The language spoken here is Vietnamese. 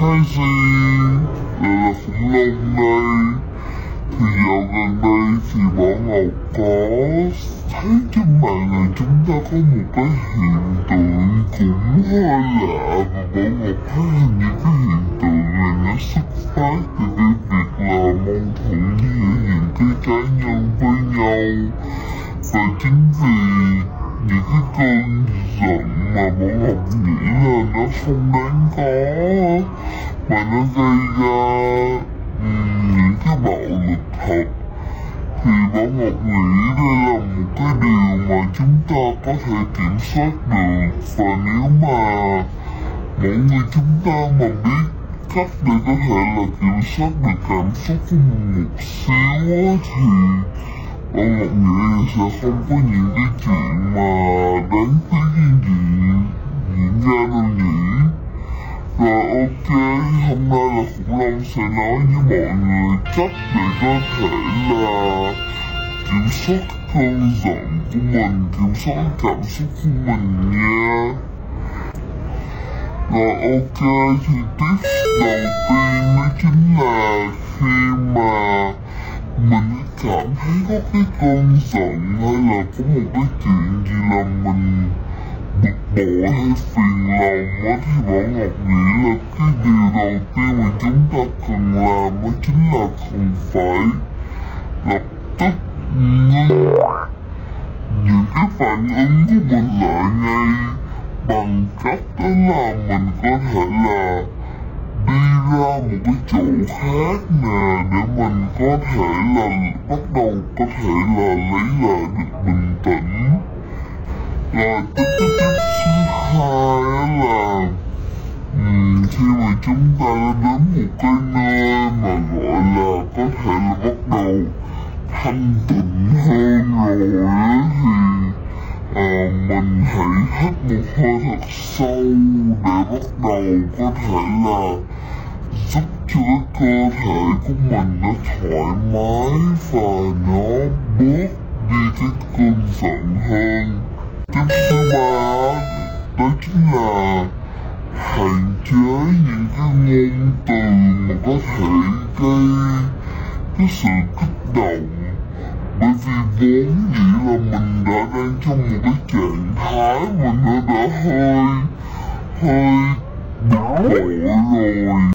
hai gì là, là khủng long đây thì dạo gần đây thì Bảo Ngọc có thấy trên mạng là chúng ta có một cái hiện tượng cũng hơi lạ và Bảo Ngọc thấy hình như cái hiện tượng này nó xuất phát từ cái việc là mâu thuẫn giữa những cái cá nhân với nhau. Và chính vì những cái cơn giận mà Bảo Ngọc nghĩ là nó không đáng có. Mà nó gây ra những cái bạo lực thật. Thì Bảo Ngọc nghĩ đây là một cái điều mà chúng ta có thể kiểm soát được. Và nếu mà mỗi người chúng ta mà biết cách để có thể là kiểm soát được cảm xúc của mình một xíu thì mọi người sẽ không có những cái chuyện mà đáng tiếc như vậy diễn ra đâu nhỉ rồi ok, hôm nay là Khủng Long sẽ nói với mọi người cách để có thể là kiểm soát cơn giận của mình, kiểm soát cảm xúc của mình nha. Rồi ok, thì tips đầu tiên đó chính là một cái cơn giận hay là có một cái chuyện gì là mình bực bội hay phiền lòng á thì Bảo Ngọc nghĩ là cái điều đầu tiên mà chúng ta cần làm đó chính là không phải lập tức ngưng. Những cái phản ứng của mình lại ngay bằng cách đó là mình có thể là một cái chỗ khác nè để mình có thể là bắt đầu có thể là lấy lại được bình tĩnh. Rồi tiếp tiếp tiếp thứ hai là um, khi mà chúng ta đã đến một cái nơi mà gọi là có thể là bắt đầu thanh tịnh hơn rồi thì à, mình hãy hít một hơi thật sâu để bắt đầu có thể là giúp cho cái cơ thể của mình nó thoải mái và nó bớt đi cái cơn giận hơn. Tiếp thứ ba, đó chính là hạn chế những cái ngôn từ mà có thể gây cái sự kích động. Bởi vì vốn dĩ là mình đã đang trong một cái trạng thái mình nó đã hơi hơi bực bội rồi.